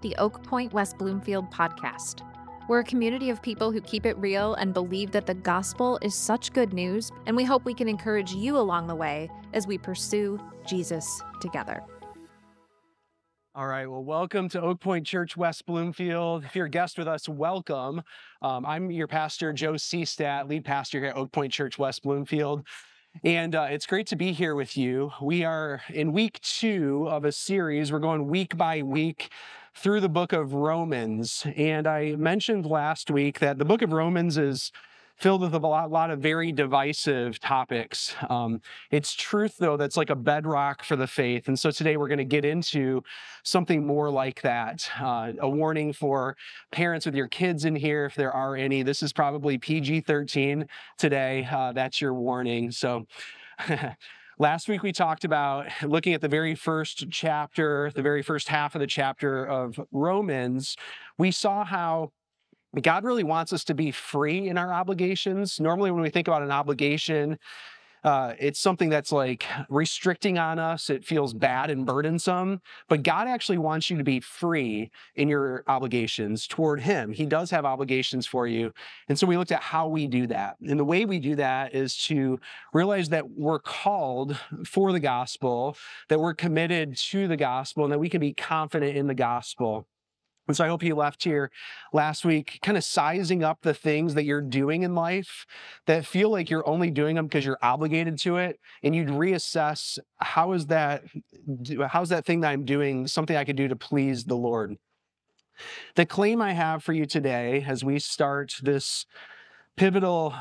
the Oak Pointe West Bloomfield podcast. We're a community of people who keep it real and believe that the gospel is such good news, and we hope we can encourage you along the way as we pursue Jesus together. All right. Well, welcome to Oak Pointe Church West Bloomfield. If you're a guest with us, welcome. Um, I'm your pastor, Joe Seastat, lead pastor here at Oak Pointe Church West Bloomfield. And uh, it's great to be here with you. We are in week two of a series. We're going week by week through the book of Romans. And I mentioned last week that the book of Romans is filled with a lot, of very divisive topics. Um, it's truth, though, that's like a bedrock for the faith. And so today we're going to get into something more like that. Uh, a warning for parents with your kids in here, if there are any. This is probably PG 13 today. Uh, that's your warning. So, Last week we talked about looking at the very first chapter, the very first half of the chapter of Romans. We saw how God really wants us to be free in our obligations. Normally, when we think about an obligation, uh, it's something that's like restricting on us. It feels bad and burdensome. But God actually wants you to be free in your obligations toward Him. He does have obligations for you. And so we looked at how we do that. And the way we do that is to realize that we're called for the gospel, that we're committed to the gospel, and that we can be confident in the gospel. And so I hope you left here last week kind of sizing up the things that you're doing in life that feel like you're only doing them because you're obligated to it. And you'd reassess how is that, how's that thing that I'm doing something I could do to please the Lord? The claim I have for you today as we start this pivotal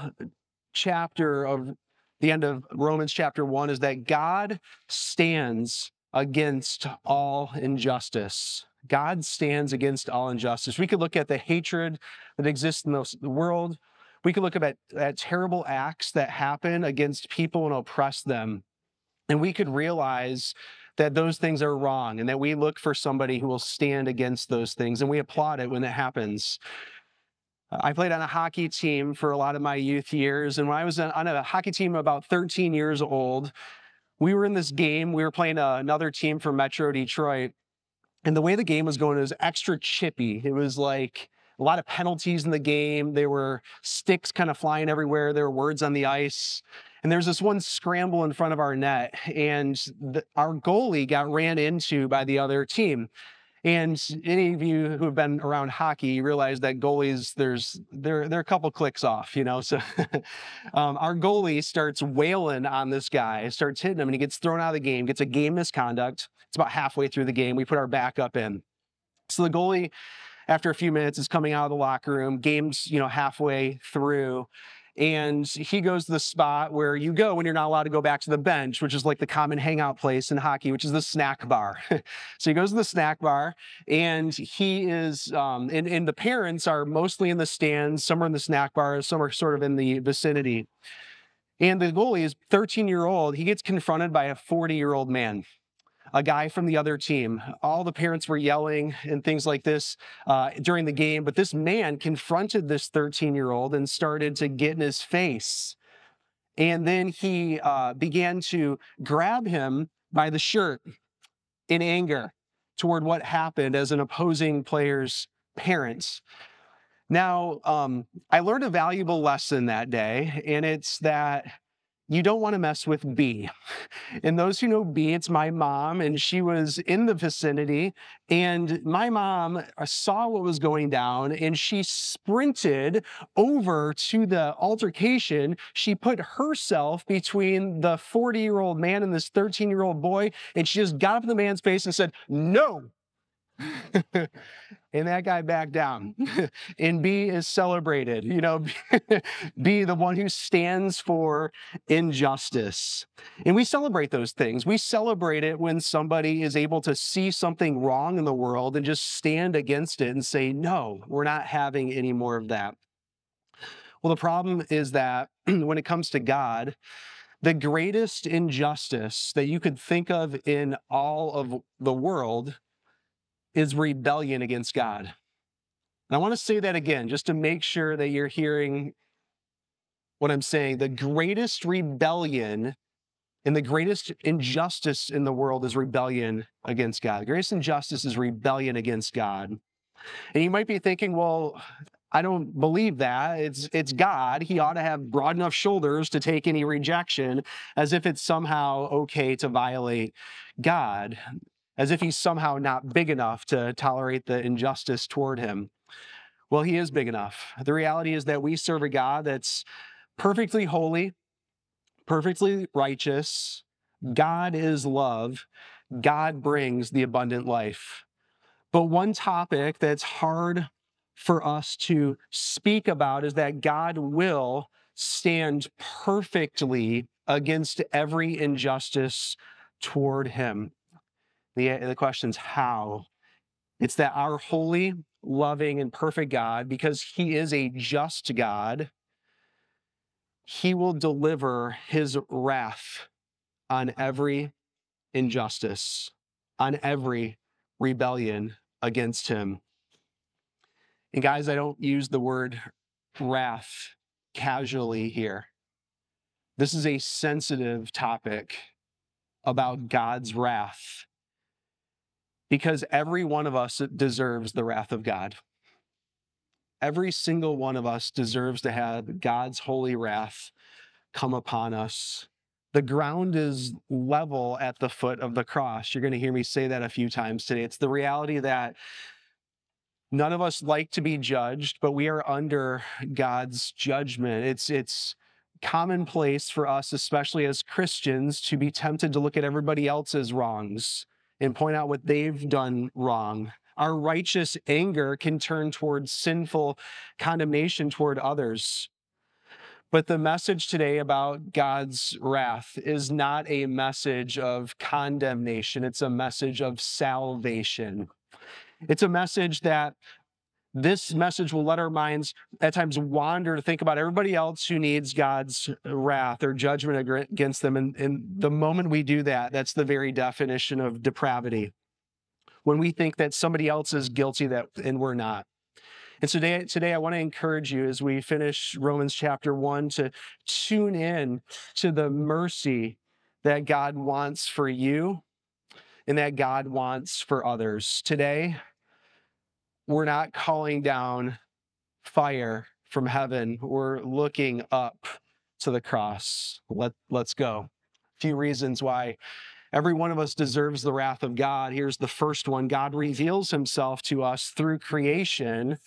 chapter of the end of Romans chapter one is that God stands against all injustice. God stands against all injustice. We could look at the hatred that exists in the world. We could look at, at terrible acts that happen against people and oppress them. And we could realize that those things are wrong and that we look for somebody who will stand against those things and we applaud it when it happens. I played on a hockey team for a lot of my youth years. And when I was on a hockey team about 13 years old, we were in this game. We were playing uh, another team from Metro Detroit. And the way the game was going was extra chippy. It was like a lot of penalties in the game. There were sticks kind of flying everywhere. There were words on the ice. And there's this one scramble in front of our net, and the, our goalie got ran into by the other team. And any of you who have been around hockey realize that goalies, there's they're they're a couple clicks off, you know. So um, our goalie starts wailing on this guy, starts hitting him, and he gets thrown out of the game, gets a game misconduct. It's about halfway through the game. We put our backup in. So the goalie, after a few minutes, is coming out of the locker room. Game's, you know, halfway through. And he goes to the spot where you go when you're not allowed to go back to the bench, which is like the common hangout place in hockey, which is the snack bar. so he goes to the snack bar and he is, um, and, and the parents are mostly in the stands, some are in the snack bar, some are sort of in the vicinity. And the goalie is 13 year old. He gets confronted by a 40 year old man a guy from the other team. All the parents were yelling and things like this uh, during the game, but this man confronted this 13 year old and started to get in his face. And then he uh, began to grab him by the shirt in anger toward what happened as an opposing player's parents. Now, um, I learned a valuable lesson that day, and it's that you don't want to mess with B. And those who know B, it's my mom, and she was in the vicinity. And my mom uh, saw what was going down and she sprinted over to the altercation. She put herself between the 40 year old man and this 13 year old boy, and she just got up in the man's face and said, No, and that guy backed down. and B is celebrated, you know, be the one who stands for injustice. And we celebrate those things. We celebrate it when somebody is able to see something wrong in the world and just stand against it and say, no, we're not having any more of that. Well, the problem is that when it comes to God, the greatest injustice that you could think of in all of the world is rebellion against God. And I want to say that again, just to make sure that you're hearing what I'm saying. The greatest rebellion And the greatest injustice in the world is rebellion against God. The greatest injustice is rebellion against God. And you might be thinking, well, I don't believe that. It's it's God. He ought to have broad enough shoulders to take any rejection as if it's somehow okay to violate God, as if he's somehow not big enough to tolerate the injustice toward him. Well, he is big enough. The reality is that we serve a God that's perfectly holy, perfectly righteous. God is love. God brings the abundant life. But one topic that's hard for us to speak about is that God will stand perfectly against every injustice toward him. The, the question is how? It's that our holy, loving, and perfect God, because he is a just God, he will deliver his wrath on every injustice, on every rebellion against him. And guys, I don't use the word wrath casually here. This is a sensitive topic about God's wrath because every one of us deserves the wrath of God. Every single one of us deserves to have God's holy wrath come upon us. The ground is level at the foot of the cross. You're going to hear me say that a few times today. It's the reality that None of us like to be judged, but we are under God's judgment. It's it's commonplace for us, especially as Christians, to be tempted to look at everybody else's wrongs and point out what they've done wrong. Our righteous anger can turn towards sinful condemnation toward others. But the message today about God's wrath is not a message of condemnation, it's a message of salvation. It's a message that this message will let our minds at times wander to think about everybody else who needs God's wrath or judgment against them. And, and the moment we do that, that's the very definition of depravity. When we think that somebody else is guilty that and we're not. And today, today I want to encourage you as we finish Romans chapter one to tune in to the mercy that God wants for you and that God wants for others. Today, we're not calling down fire from heaven. We're looking up to the cross. Let, let's go. A few reasons why every one of us deserves the wrath of God. Here's the first one God reveals himself to us through creation,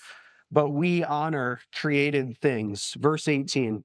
but we honor created things. Verse 18.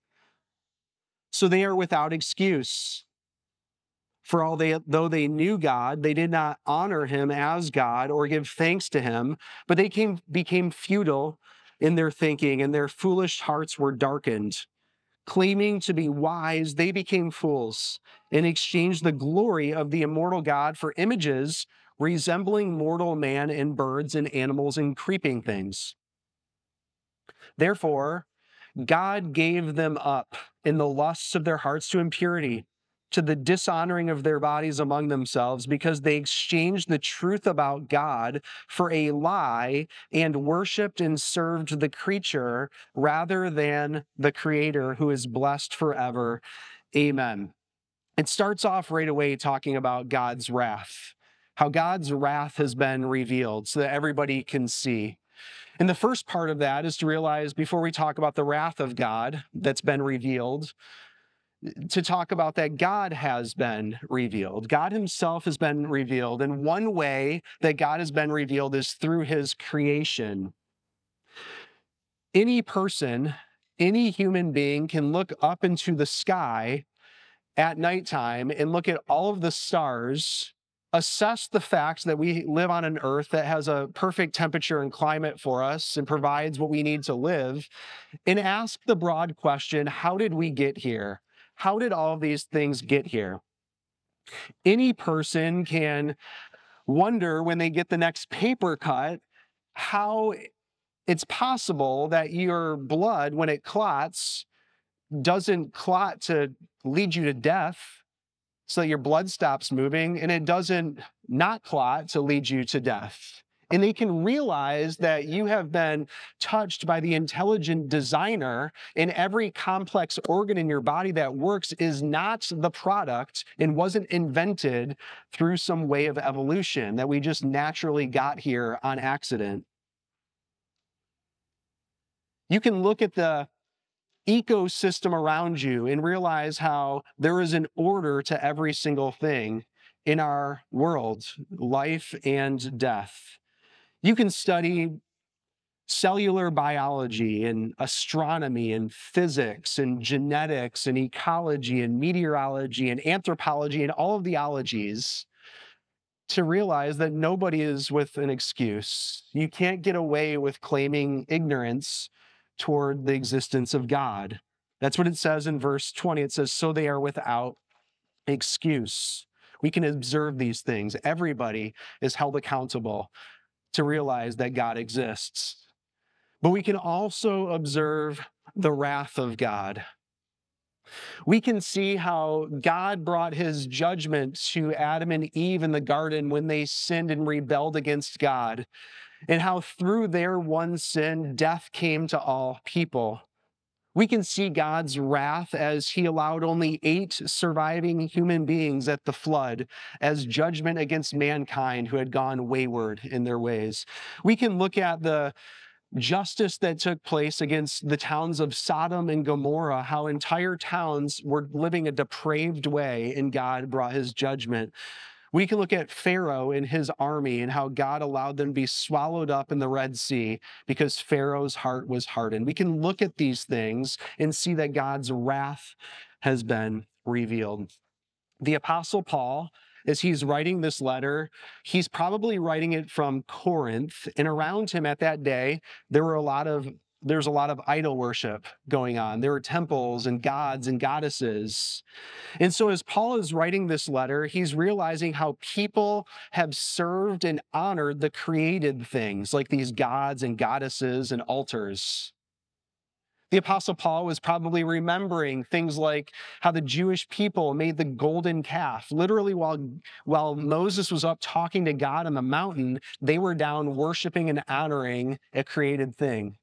so they are without excuse. For all they, though they knew God, they did not honor him as God or give thanks to him, but they came, became futile in their thinking, and their foolish hearts were darkened. Claiming to be wise, they became fools and exchanged the glory of the immortal God for images resembling mortal man and birds and animals and creeping things. Therefore, God gave them up in the lusts of their hearts to impurity, to the dishonoring of their bodies among themselves, because they exchanged the truth about God for a lie and worshiped and served the creature rather than the Creator who is blessed forever. Amen. It starts off right away talking about God's wrath, how God's wrath has been revealed so that everybody can see. And the first part of that is to realize before we talk about the wrath of God that's been revealed, to talk about that God has been revealed. God Himself has been revealed. And one way that God has been revealed is through His creation. Any person, any human being can look up into the sky at nighttime and look at all of the stars assess the fact that we live on an earth that has a perfect temperature and climate for us and provides what we need to live, and ask the broad question how did we get here? How did all these things get here? Any person can wonder when they get the next paper cut how it's possible that your blood, when it clots, doesn't clot to lead you to death so that your blood stops moving, and it doesn't not clot to lead you to death. And they can realize that you have been touched by the intelligent designer, and every complex organ in your body that works is not the product and wasn't invented through some way of evolution that we just naturally got here on accident. You can look at the ecosystem around you and realize how there is an order to every single thing in our world, life and death. You can study cellular biology and astronomy and physics and genetics and ecology and meteorology and anthropology and all of the ologies to realize that nobody is with an excuse. You can't get away with claiming ignorance toward the existence of God. That's what it says in verse 20. It says, So they are without excuse. We can observe these things. Everybody is held accountable to realize that God exists. But we can also observe the wrath of God. We can see how God brought his judgment to Adam and Eve in the garden when they sinned and rebelled against God and how through their one sin, death came to all people. We can see God's wrath as he allowed only eight surviving human beings at the flood as judgment against mankind who had gone wayward in their ways. We can look at the justice that took place against the towns of Sodom and Gomorrah, how entire towns were living a depraved way, and God brought his judgment. We can look at Pharaoh and his army and how God allowed them to be swallowed up in the Red Sea because Pharaoh's heart was hardened. We can look at these things and see that God's wrath has been revealed. The Apostle Paul, as he's writing this letter, he's probably writing it from Corinth. And around him at that day, there were a lot of there's a lot of idol worship going on. There are temples and gods and goddesses. And so, as Paul is writing this letter, he's realizing how people have served and honored the created things like these gods and goddesses and altars. The Apostle Paul was probably remembering things like how the Jewish people made the golden calf. Literally, while, while Moses was up talking to God on the mountain, they were down worshiping and honoring a created thing.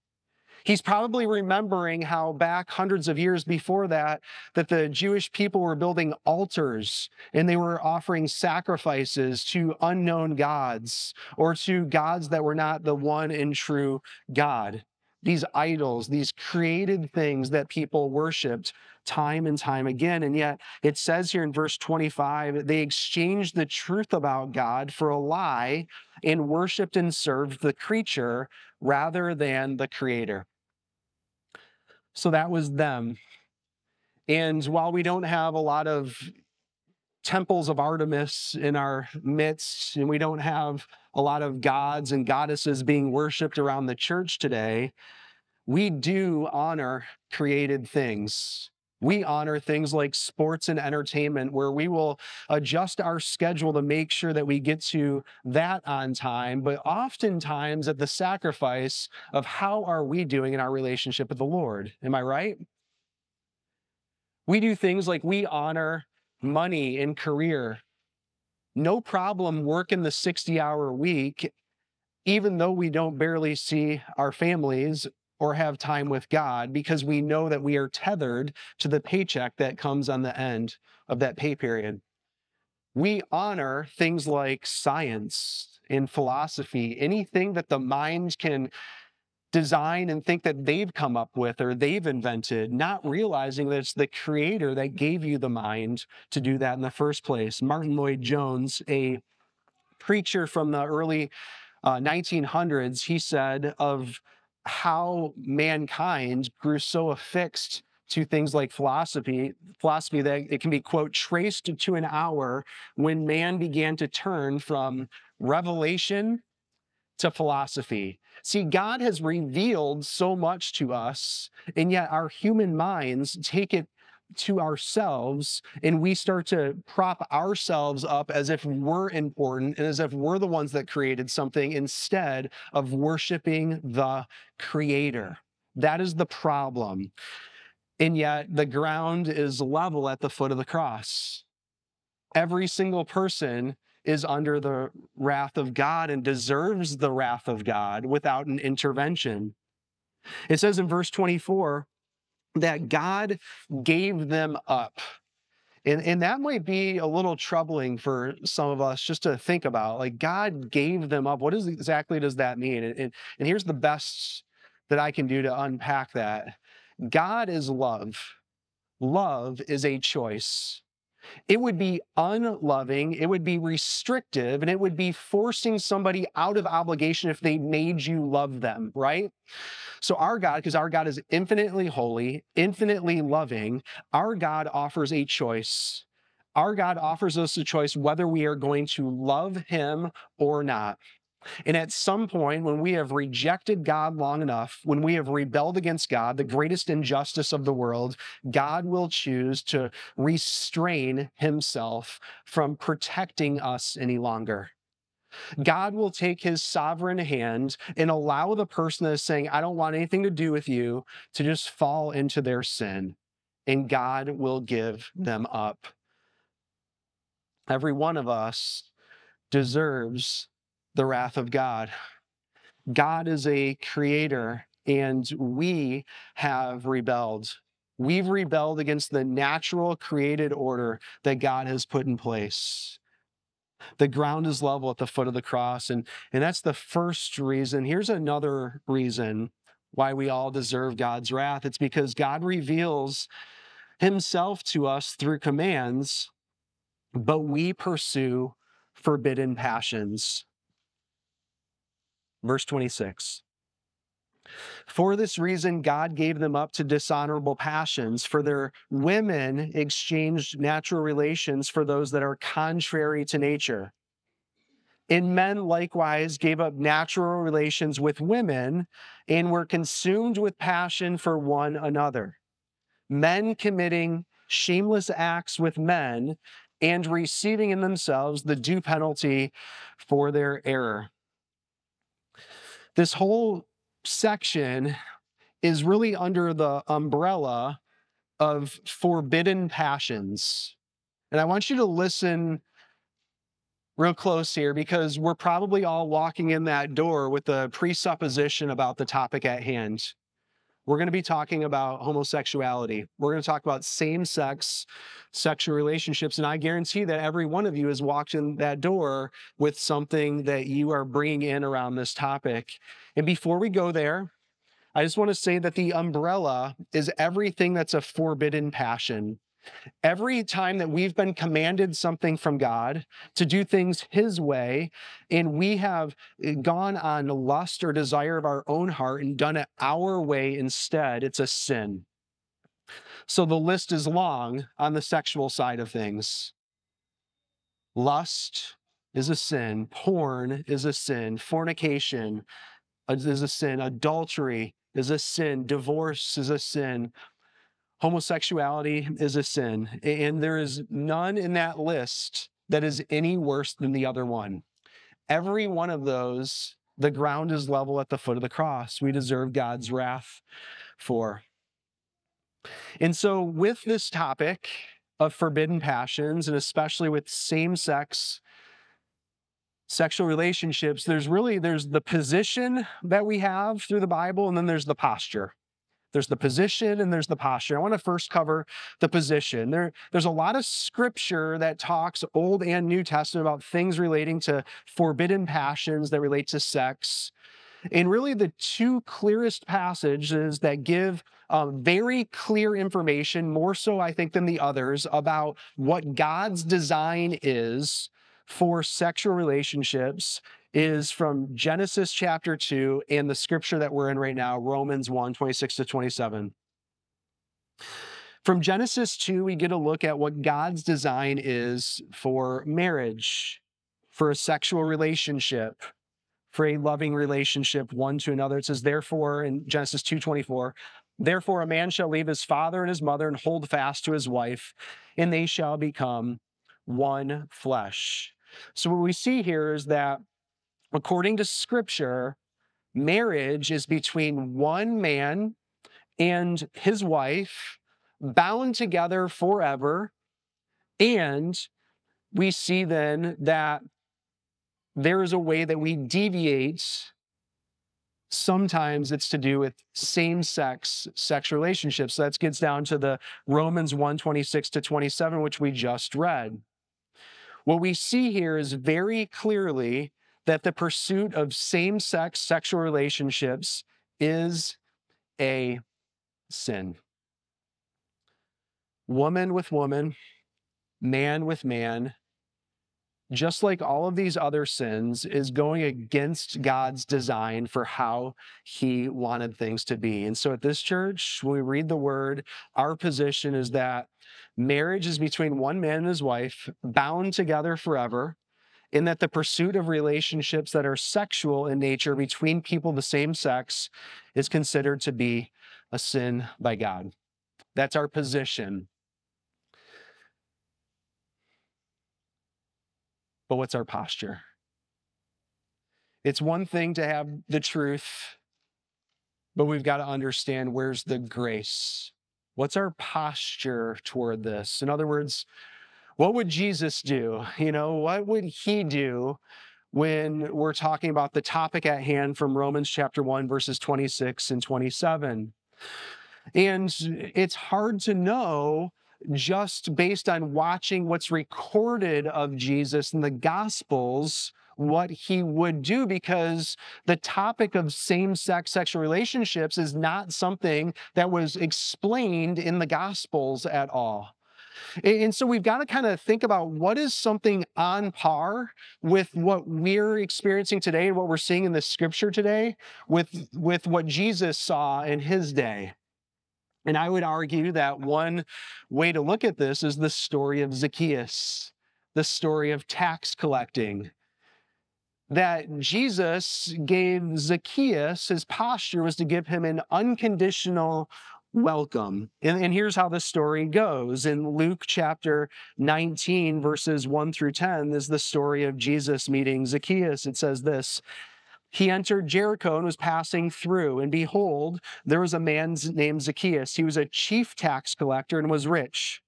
He's probably remembering how back hundreds of years before that, that the Jewish people were building altars and they were offering sacrifices to unknown gods or to gods that were not the one and true God. These idols, these created things that people worshiped time and time again. And yet it says here in verse 25, they exchanged the truth about God for a lie and worshiped and served the creature rather than the creator. So that was them. And while we don't have a lot of temples of Artemis in our midst, and we don't have a lot of gods and goddesses being worshiped around the church today, we do honor created things. We honor things like sports and entertainment, where we will adjust our schedule to make sure that we get to that on time, but oftentimes at the sacrifice of how are we doing in our relationship with the Lord. Am I right? We do things like we honor money and career. No problem working the 60 hour week, even though we don't barely see our families or have time with God because we know that we are tethered to the paycheck that comes on the end of that pay period. We honor things like science and philosophy, anything that the mind can design and think that they've come up with or they've invented, not realizing that it's the creator that gave you the mind to do that in the first place. Martyn Lloyd-Jones, a preacher from the early uh, 1900s, he said of how mankind grew so affixed to things like philosophy, philosophy that it can be, quote, traced to an hour when man began to turn from revelation to philosophy. See, God has revealed so much to us, and yet our human minds take it to ourselves and we start to prop ourselves up as if we're important and as if we're the ones that created something instead of worshiping the creator. That is the problem. And yet the ground is level at the foot of the cross. Every single person is under the wrath of God and deserves the wrath of God without an intervention. It says in verse 24 that God gave them up. And, and that might be a little troubling for some of us just to think about. Like, God gave them up. What is, exactly does that mean? And, and, and here's the best that I can do to unpack that God is love, love is a choice. It would be unloving, it would be restrictive, and it would be forcing somebody out of obligation if they made you love them, right? So, our God, because our God is infinitely holy, infinitely loving, our God offers a choice. Our God offers us a choice whether we are going to love Him or not. And at some point, when we have rejected God long enough, when we have rebelled against God, the greatest injustice of the world, God will choose to restrain himself from protecting us any longer. God will take his sovereign hand and allow the person that is saying, I don't want anything to do with you, to just fall into their sin. And God will give them up. Every one of us deserves the wrath of God. God is a creator, and we have rebelled. We've rebelled against the natural created order that God has put in place. The ground is level at the foot of the cross, and, and that's the first reason. Here's another reason why we all deserve God's wrath it's because God reveals himself to us through commands, but we pursue forbidden passions. Verse 26. For this reason, God gave them up to dishonorable passions, for their women exchanged natural relations for those that are contrary to nature. And men likewise gave up natural relations with women and were consumed with passion for one another. Men committing shameless acts with men and receiving in themselves the due penalty for their error this whole section is really under the umbrella of forbidden passions. And I want you to listen real close here because we're probably all walking in that door with a presupposition about the topic at hand. We're going to be talking about homosexuality. We're going to talk about same sex sexual relationships. And I guarantee that every one of you has walked in that door with something that you are bringing in around this topic. And before we go there, I just want to say that the umbrella is everything that's a forbidden passion. Every time that we've been commanded something from God to do things His way, and we have eh, gone on lust or desire of our own heart and done it our way instead, it's a sin. So the list is long on the sexual side of things. Lust is a sin, porn is a sin, fornication is a sin, adultery is a sin, divorce is a sin, homosexuality is a sin, and there is none in that list that is any worse than the other one. Every one of those, the ground is level at the foot of the cross. We deserve God's mm. wrath for. And so, with this topic of forbidden passions, and especially with same sex sexual relationships there's really there's the position that we have through the bible and then there's the posture there's the position and there's the posture. I want to first cover the position. There, there's a lot of scripture that talks Old and New Testament about things relating to forbidden passions that relate to sex. And really, the two clearest passages that give um, very clear information, more so, I think, than the others, about what God's design is for sexual relationships is from Genesis chapter 2 and the scripture that we're in right now, Romans 1 26 to 27. From Genesis 2, we get a look at what God's design is for marriage, for a sexual relationship, for a loving relationship one to another. It says, therefore, in Genesis 2 24, Therefore, a man shall leave his father and his mother and hold fast to his wife, and they shall become one flesh. So, what we see here is that according to scripture, marriage is between one man and his wife, bound together forever. And we see then that there is a way that we deviate sometimes it's to do with same-sex sex relationships. So that gets down to the Romans 1, 26 to 27, which we just read. What we see here is very clearly that the pursuit of same-sex sexual relationships is a sin. Woman with woman, man with man, just like all of these other sins, is going against God's design for how he wanted things to be. And so at this church, when we read the word, our position is that marriage is between one man and his wife, bound together forever, in that the pursuit of relationships that are sexual in nature between people of the same sex is considered to be a sin by God. That's our position. but what's our posture? It's one thing to have the truth, but we've got to understand where's the grace. What's our posture toward this? In other words, what would Jesus do? You know, what would he do when we're talking about the topic at hand from Romans chapter 1, verses 26 and 27? And it's hard to know just based on watching what's recorded of Jesus in the Gospels, what he would do because the topic of same sex sexual relationships is not something that was explained in the Gospels at all. And so we've got to kind of think about what is something on par with what we're experiencing today and what we're seeing in the scripture today with, with what Jesus saw in his day. And I would argue that one way to look at this is the story of Zacchaeus, the story of tax collecting. That Jesus gave Zacchaeus, his posture was to give him an unconditional welcome. And, and, here's how the story goes. In Luke chapter 19, verses 1 through 10, is the story of Jesus meeting Zacchaeus. It says this he entered Jericho and was passing through. And behold, there was a man named Zacchaeus. He was a chief tax collector and was rich.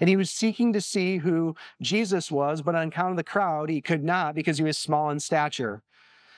And he was seeking to see who Jesus was, but on account of the crowd, he could not because he was small in stature.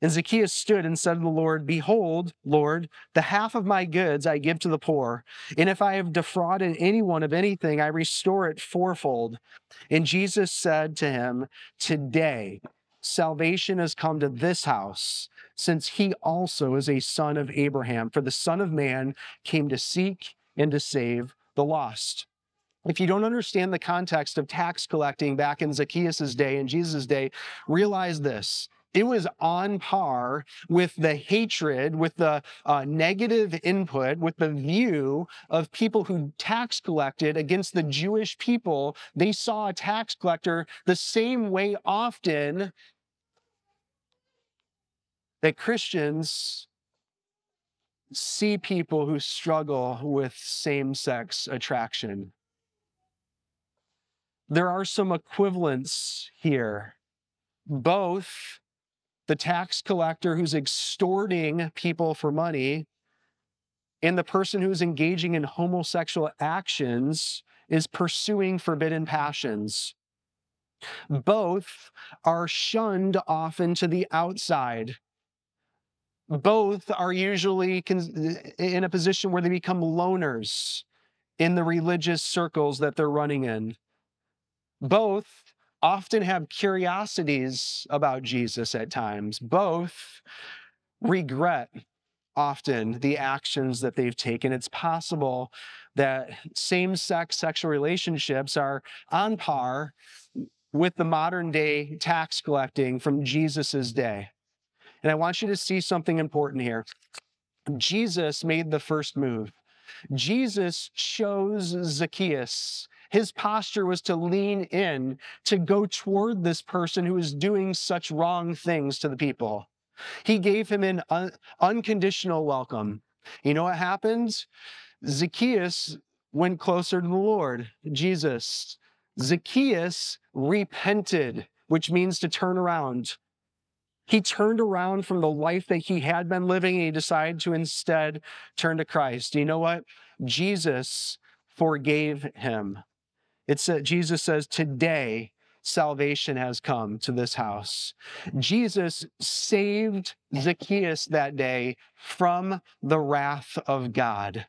And Zacchaeus stood and said to the Lord, Behold, Lord, the half of my goods I give to the poor. And if I have defrauded anyone of anything, I restore it fourfold. And Jesus said to him, Today salvation has come to this house since he also is a son of Abraham. For the Son of Man came to seek and to save the lost. If you don't understand the context of tax collecting back in Zacchaeus' day and Jesus' day, realize this. It was on par with the hatred, with the uh, negative input, with the view of people who tax collected against the Jewish people. They saw a tax collector the same way often that Christians see people who struggle with same sex attraction. There are some equivalents here. Both the tax collector who's extorting people for money and the person who's engaging in homosexual actions is pursuing forbidden passions. Both are shunned often to the outside both are usually in a position where they become loners in the religious circles that they're running in. Both often have curiosities about Jesus at times. Both regret often the actions that they've taken. It's possible that same sex sexual relationships are on par with the modern day tax collecting from Jesus's day. And I want you to see something important here. Jesus made the first move. Jesus chose Zacchaeus. His posture was to lean in, to go toward this person who was doing such wrong things to the people. He gave him an un- unconditional welcome. You know what happened? Zacchaeus went closer to the Lord, Jesus. Zacchaeus repented, which means to turn around. He turned around from the life that he had been living and he decided to instead turn to Christ. You know what? Jesus forgave him. It's uh, Jesus says, Today salvation has come to this house. Jesus saved Zacchaeus that day from the wrath of God.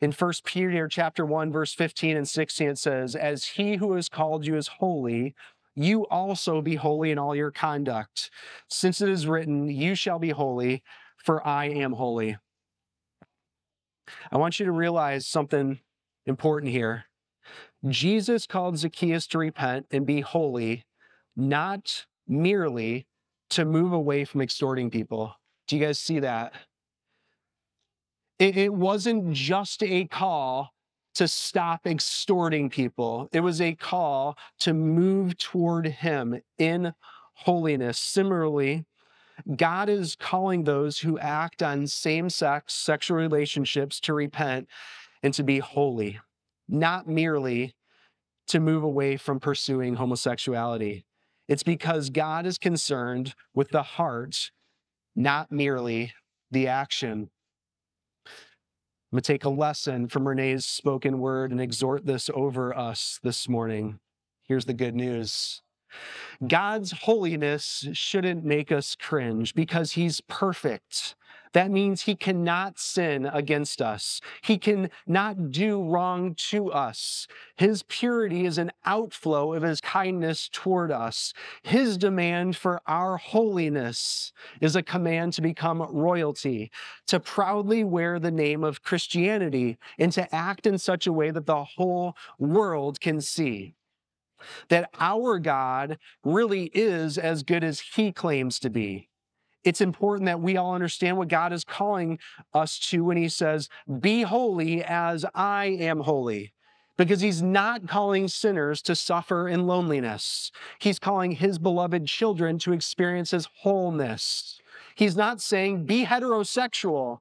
In 1 Peter chapter 1 verse 15 and 16 it says, "As he who has called you is holy, you also be holy in all your conduct, since it is written, You shall be holy, for I am holy. I want you to realize something important here. Jesus called Zacchaeus to repent and be holy, not merely to move away from extorting people. Do you guys see that? It, it wasn't just a call to stop extorting people. It was a call to move toward Him in holiness. Similarly, God is calling those who act on same sex sexual relationships to repent and to be holy, not merely to move away from pursuing homosexuality. It's because God is concerned with the heart, not merely the action. I'm going to take a lesson from Renee's spoken word and exhort this over us this morning. Here's the good news God's holiness shouldn't make us cringe because he's perfect. That means he cannot sin against us. He cannot do wrong to us. His purity is an outflow of his kindness toward us. His demand for our holiness is a command to become royalty, to proudly wear the name of Christianity, and to act in such a way that the whole world can see that our God really is as good as he claims to be it's important that we all understand what God is calling us to when He says, Be holy as I am holy. Because He's not calling sinners to suffer in loneliness, He's calling His beloved children to experience His wholeness. He's not saying, Be heterosexual.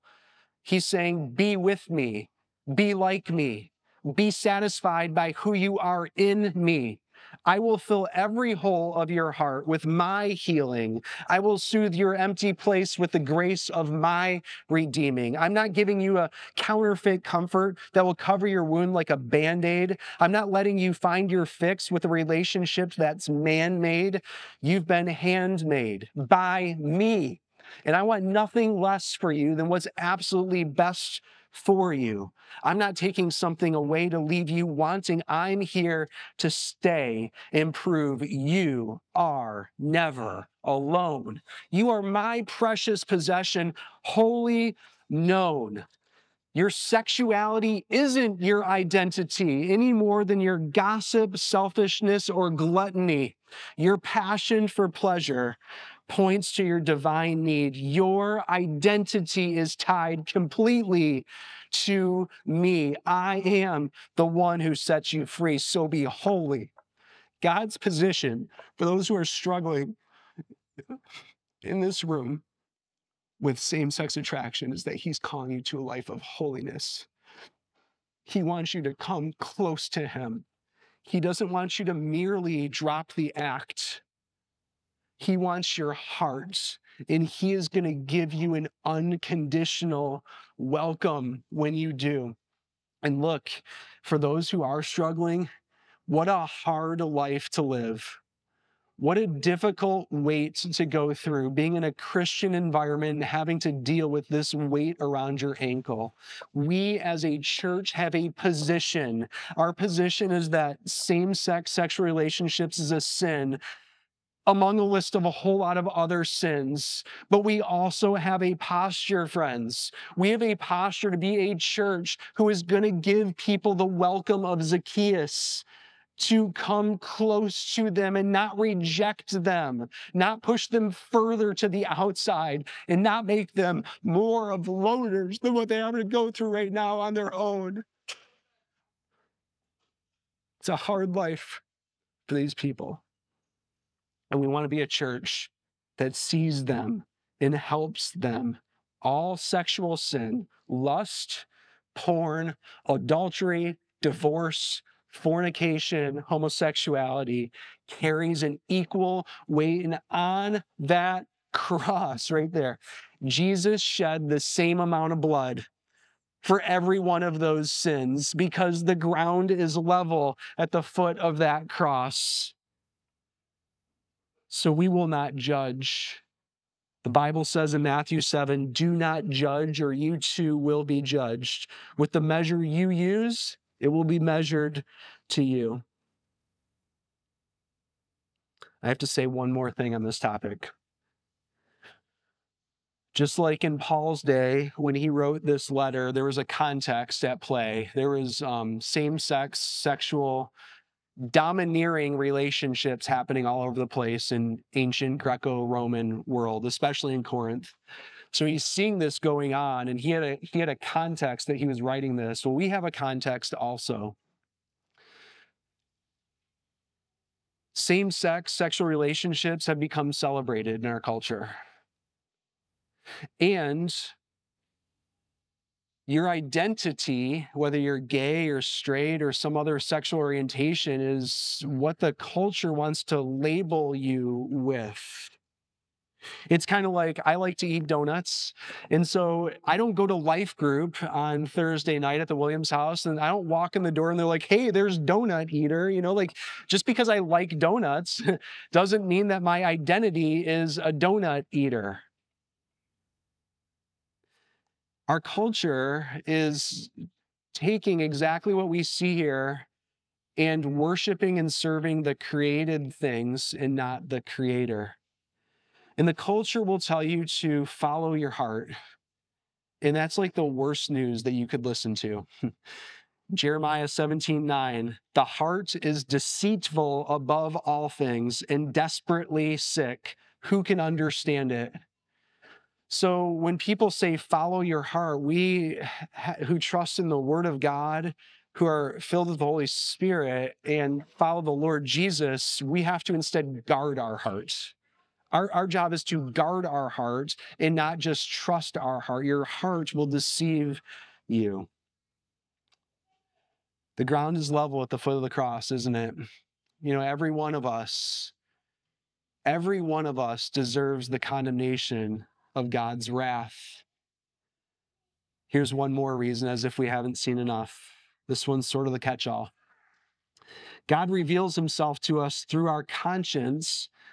He's saying, Be with me, be like me, be satisfied by who you are in me. I will fill every hole of your heart with my healing. I will soothe your empty place with the grace of my redeeming. I'm not giving you a counterfeit comfort that will cover your wound like a band aid. I'm not letting you find your fix with a relationship that's man made. You've been handmade by me. And I want nothing less for you than what's absolutely best for you. I'm not taking something away to leave you wanting. I'm here to stay and prove you are never alone. You are my precious possession, wholly known. Your sexuality isn't your identity any more than your gossip, selfishness, or gluttony. Your passion for pleasure points to your divine need. Your identity is tied completely to me. I am the one who sets you free. So be holy. God's position for those who are struggling in this room with same sex attraction is that He's calling you to a life of holiness. He wants you to come close to Him. He doesn't want you to merely drop the act he wants your heart, and He is going to give you an unconditional welcome when you do. And look, for those who are struggling, what a hard life to live. What a difficult weight to go through being in a Christian environment and having to deal with this weight around your ankle. We as a church have a position. Our position is that same sex sexual relationships is a sin, among a list of a whole lot of other sins. But we also have a posture, friends. We have a posture to be a church who is going to give people the welcome of Zacchaeus to come close to them and not reject them, not push them further to the outside, and not make them more of loners than what they are to go through right now on their own. It's a hard life for these people. And we want to be a church that sees them and helps them. All sexual sin, lust, porn, adultery, divorce, fornication, homosexuality carries an equal weight. And on that cross right there, Jesus shed the same amount of blood for every one of those sins because the ground is level at the foot of that cross. So we will not judge. The Bible says in Matthew 7 do not judge, or you too will be judged. With the measure you use, it will be measured to you. I have to say one more thing on this topic. Just like in Paul's day, when he wrote this letter, there was a context at play. There was um, same sex, sexual domineering relationships happening all over the place in ancient Greco-Roman world, especially in Corinth. So he's seeing this going on, and he had a he had a context that he was writing this. Well, we have a context also. Same-sex sexual relationships have become celebrated in our culture. And your identity, whether you're gay or straight or some other sexual orientation, is what the culture wants to label you with. It's kind of like I like to eat donuts. And so I don't go to life group on Thursday night at the Williams house and I don't walk in the door and they're like, hey, there's donut eater. You know, like just because I like donuts doesn't mean that my identity is a donut eater. Our culture is taking exactly what we see here and worshiping and serving the created things and not the creator. And the culture will tell you to follow your heart. And that's like the worst news that you could listen to. Jeremiah 17, 9. The heart is deceitful above all things and desperately sick. Who can understand it? So when people say follow your heart, we who trust in the word of God, who are filled with the Holy Spirit and follow the Lord Jesus, we have to instead guard our hearts. Our, our job is to guard our heart and not just trust our heart. Your heart will deceive you. The ground is level at the foot of the cross, isn't it? You know, every one of us, every one of us deserves the condemnation of God's wrath. Here's one more reason, as if we haven't seen enough. This one's sort of the catch all. God reveals himself to us through our conscience,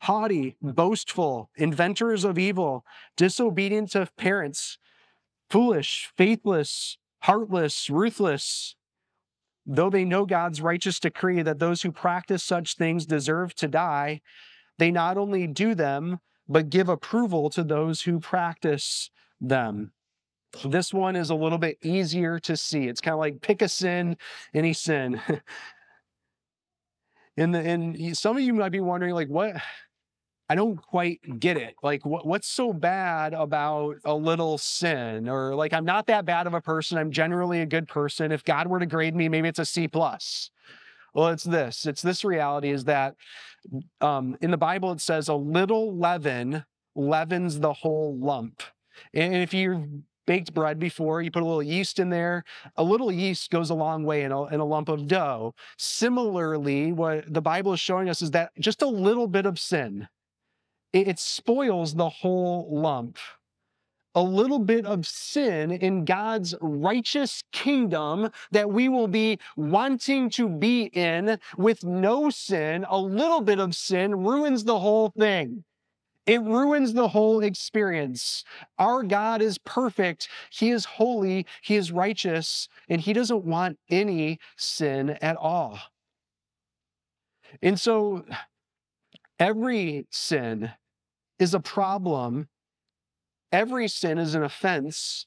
haughty, hmm. boastful, inventors of evil, disobedient to parents, foolish, faithless, heartless, ruthless. Though they know God's righteous decree that those who practice such things deserve to die, they not only do them, but give approval to those who practice them. This one is a little bit easier to see. It's kind of like pick a sin, any sin. and, the, and some of you might be wondering, like, what? I don't quite get it. Like, what, what's so bad about a little sin? Or like, I'm not that bad of a person. I'm generally a good person. If God were to grade me, maybe it's a C plus. Well, it's this. It's this reality is that um, in the Bible it says a little leaven leavens the whole lump. And if you've baked bread before, you put a little yeast in there. A little yeast goes a long way in a, in a lump of dough. Similarly, what the Bible is showing us is that just a little bit of sin, it, it spoils the whole lump a little bit of sin in God's righteous kingdom that we will be wanting to be in with no sin, a little bit of sin ruins the whole thing. It ruins the whole experience. Our God is perfect. He is holy. He is righteous, and He doesn't want any sin at all. And so every sin is a problem every sin is an offense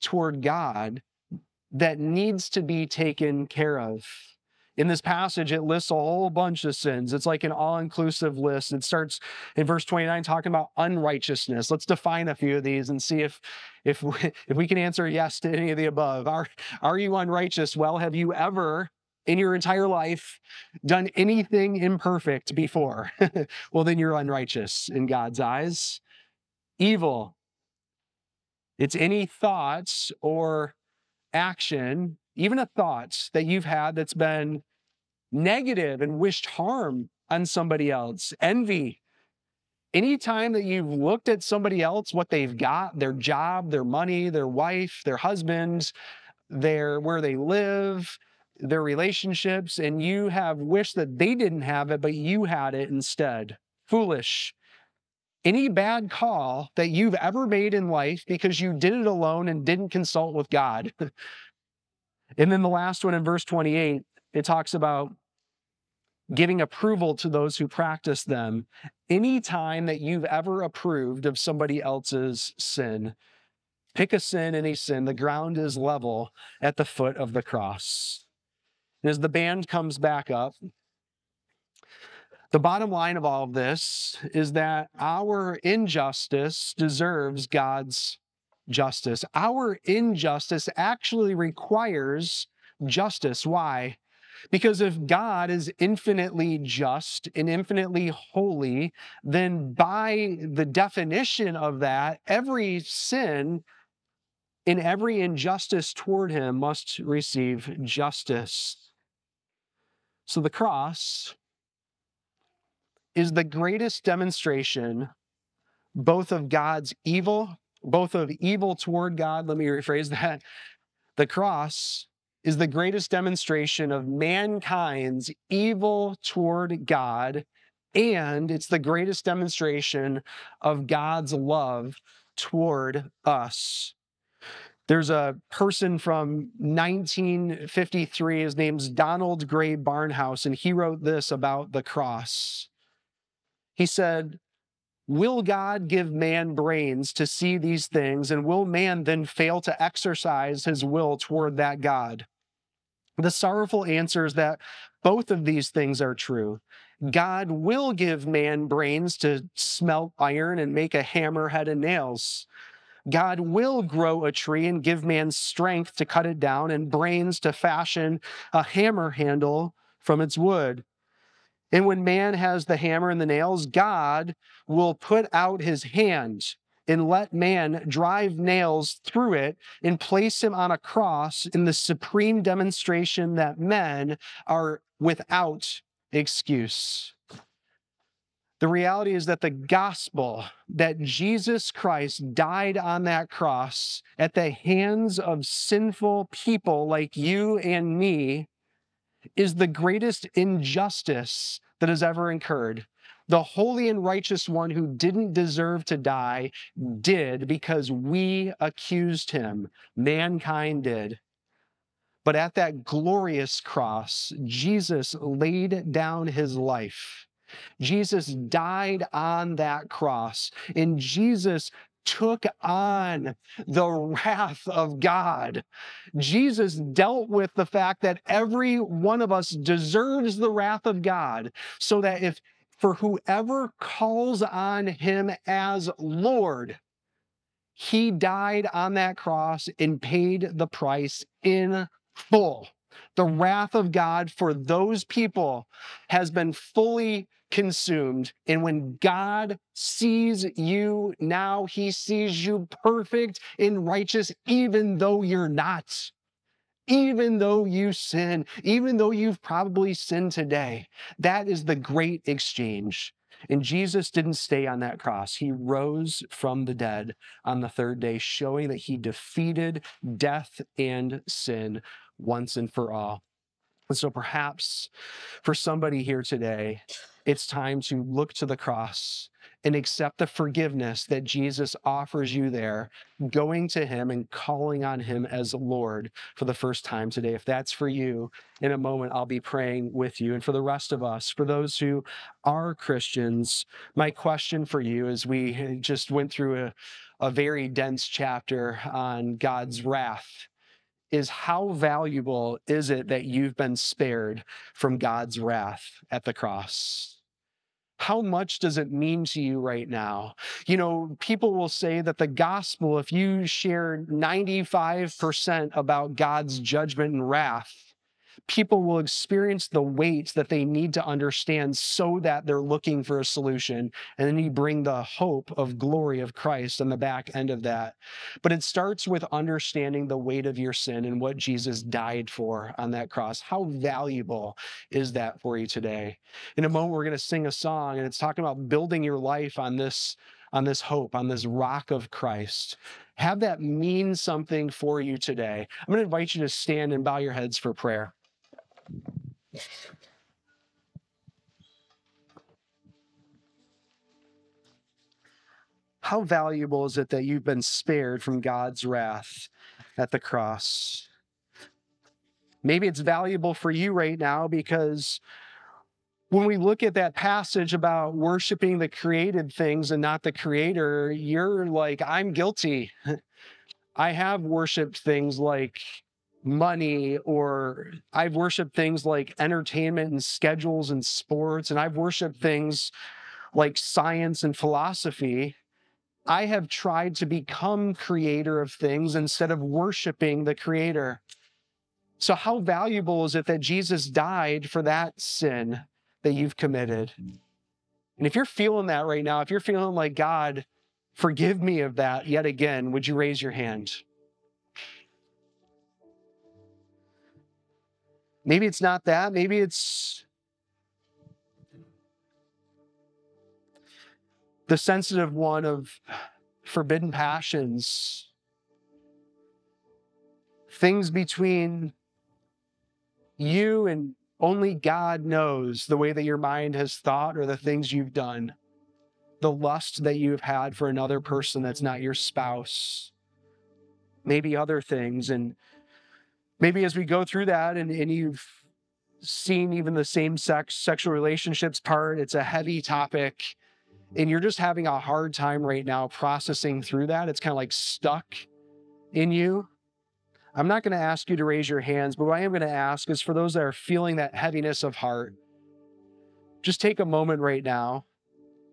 toward God that needs to be taken care of. In this passage, it lists a whole bunch of sins. It's like an all inclusive list. It starts in verse 29 talking about unrighteousness. Let's define a few of these and see if, if, we, if we can answer yes to any of the above. Are, are you unrighteous? Well, have you ever in your entire life done anything imperfect before? well, then you're unrighteous in God's eyes. Evil. It's any thoughts or action, even a thought that you've had that's been negative and wished harm on somebody else. Envy. Anytime that you've looked at somebody else, what they've got, their job, their money, their wife, their husband, their where they live, their relationships, and you have wished that they didn't have it, but you had it instead. Foolish any bad call that you've ever made in life because you did it alone and didn't consult with God. and then the last one in verse 28, it talks about giving approval to those who practice them. Any time that you've ever approved of somebody else's sin, pick a sin, any sin, the ground is level at the foot of the cross. And as the band comes back up, the bottom line of all of this is that our injustice deserves God's justice. Our injustice actually requires justice. Why? Because if God is infinitely just and infinitely holy, then by the definition of that, every sin and every injustice toward him must receive justice. So the cross is the greatest demonstration both of God's evil, both of evil toward God. Let me rephrase that. The cross is the greatest demonstration of mankind's evil toward God, and it's the greatest demonstration of God's love toward us. There's a person from 1953, his name's Donald Grey Barnhouse, and he wrote this about the cross. He said, Will God give man brains to see these things, and will man then fail to exercise his will toward that God? The sorrowful answer is that both of these things are true. God will give man brains to smelt iron and make a hammer, head, and nails. God will grow a tree and give man strength to cut it down and brains to fashion a hammer handle from its wood. And when man has the hammer and the nails, God will put out his hand and let man drive nails through it and place him on a cross in the supreme demonstration that men are without excuse. The reality is that the gospel that Jesus Christ died on that cross at the hands of sinful people like you and me is the greatest injustice that has ever incurred. The holy and righteous one who didn't deserve to die did because we accused him. Mankind did. But at that glorious cross, Jesus laid down his life. Jesus died on that cross, and Jesus took on the wrath of God. Jesus dealt with the fact that every one of us deserves the wrath of God, so that if for whoever calls on him as Lord, he died on that cross and paid the price in full. The wrath of God for those people has been fully consumed. And when God sees you now, he sees you perfect and righteous, even though you're not. Even though you sin, even though you've probably sinned today, that is the great exchange. And Jesus didn't stay on that cross. He rose from the dead on the third day, showing that he defeated death and sin once and for all. And so perhaps for somebody here today, it's time to look to the cross and accept the forgiveness that Jesus offers you there, going to Him and calling on Him as Lord for the first time today. If that's for you, in a moment, I'll be praying with you. And for the rest of us, for those who are Christians, my question for you as we just went through a, a very dense chapter on God's mm. wrath is how valuable is it that you've been spared from God's wrath at the cross? How much does it mean to you right now? You know, people will say that the gospel, if you share 95% about God's judgment and wrath, people will experience the weight that they need to understand so that they're looking for a solution. And then you bring the hope of glory of Christ on the back end of that. But it starts with understanding the weight of your sin and what Jesus died for on that cross. How valuable is that for you today? In a moment, we're going to sing a song, and it's talking about building your life on this on this hope, on this rock of Christ. Have that mean something for you today. I'm going to invite you to stand and bow your heads for prayer. How valuable is it that you've been spared from God's wrath at the cross? Maybe it's valuable for you right now because when we look at that passage about worshiping the created things and not the creator, you're like, I'm guilty. I have worshiped things like money or I've worshiped things like entertainment and schedules and sports, and I've worshiped things like science and philosophy. I have tried to become creator of things instead of worshiping the creator. So, how valuable is it that Jesus died for that sin that you've committed? And if you're feeling that right now, if you're feeling like, God, forgive me of that yet again, would you raise your hand? Maybe it's not that. Maybe it's the sensitive one of forbidden passions, things between you and only God knows the way that your mind has thought or the things you've done, the lust that you've had for another person that's not your spouse, maybe other things. And maybe as we go through that and, and you've seen even the same sex sexual relationships part, it's a heavy topic. And you're just having a hard time right now processing through that. It's kind of like stuck in you. I'm not going to ask you to raise your hands, but what I am going to ask is for those that are feeling that heaviness of heart, just take a moment right now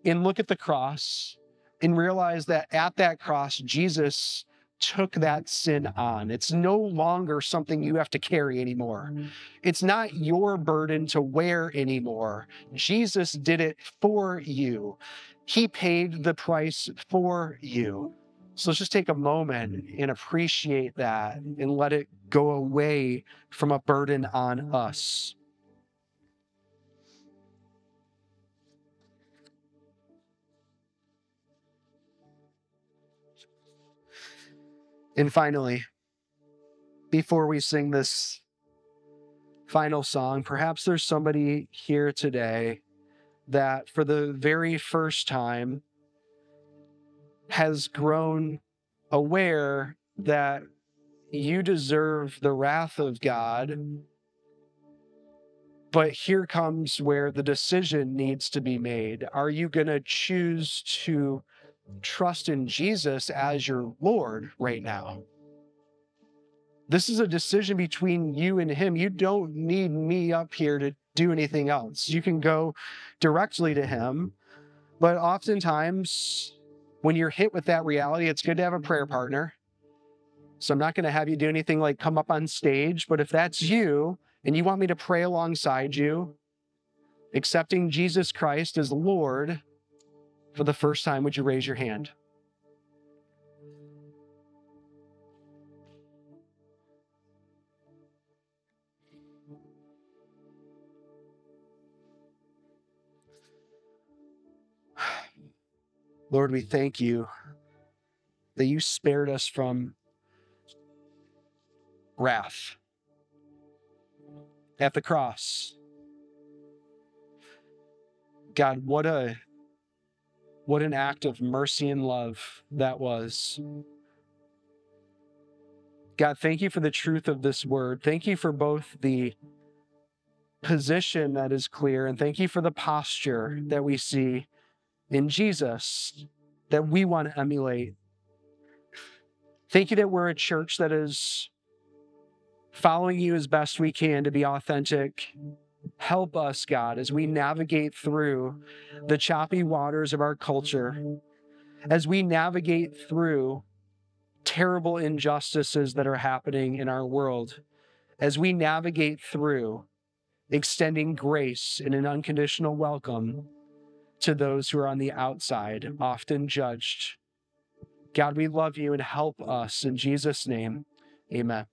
and look at the cross and realize that at that cross, Jesus took that sin on. It's no longer something you have to carry anymore. Mm-hmm. It's not your burden to wear anymore. Jesus did it for you. He paid the price for you. So let's just take a moment and appreciate that and let it go away from a burden on us. And finally, before we sing this final song, perhaps there's somebody here today that for the very first time has grown aware that you deserve the wrath of God. But here comes where the decision needs to be made. Are you going to choose to trust in Jesus as your Lord right now. This is a decision between you and Him. You don't need me up here to do anything else. You can go directly to Him. But oftentimes, when you're hit with that reality, it's good to have a prayer partner. So I'm not going to have you do anything like come up on stage, but if that's you and you want me to pray alongside you, accepting Jesus Christ as Lord for the first time, would you raise your hand? Lord, we thank you that you spared us from wrath at the cross. God, what a what an act of mercy and love that was. God, thank you for the truth of this word. Thank you for both the position that is clear and thank you for the posture that we see in Jesus that we want to emulate. Thank you that we're a church that is following you as best we can to be authentic. Help us, God, as we navigate through the choppy waters of our culture, as we navigate through terrible injustices that are happening in our world, as we navigate through extending grace and an unconditional welcome to those who are on the outside, often judged. God, we love you and help us in Jesus' name. Amen.